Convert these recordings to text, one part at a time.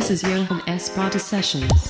This is Johan Esprata Sessions.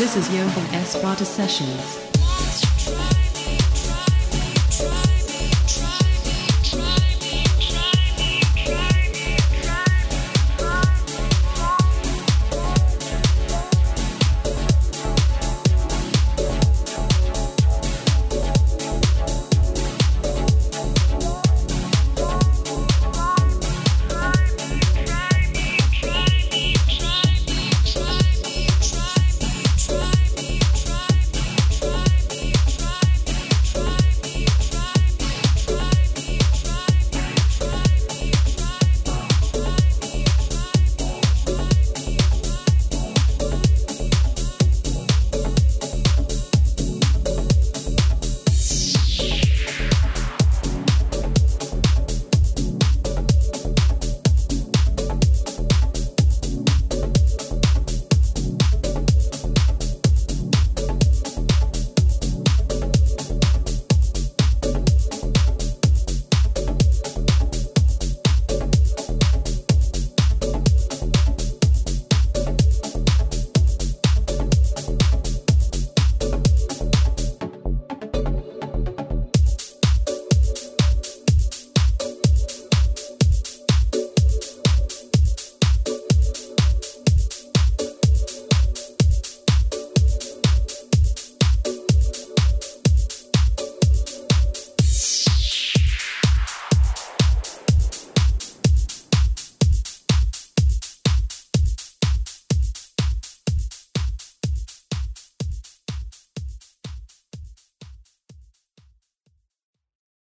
This is Johan S. Sessions.